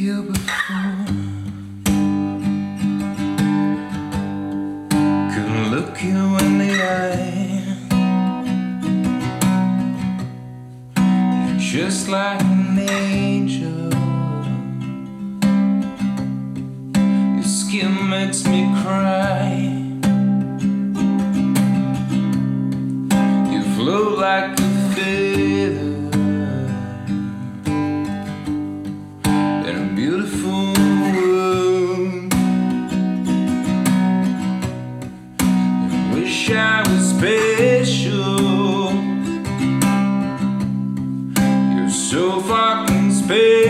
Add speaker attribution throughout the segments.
Speaker 1: here before. Couldn't look you in the eye. You're just like an angel. Your skin makes me cry. You float like world. Wish I was special. You're so fucking special.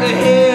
Speaker 1: the hill.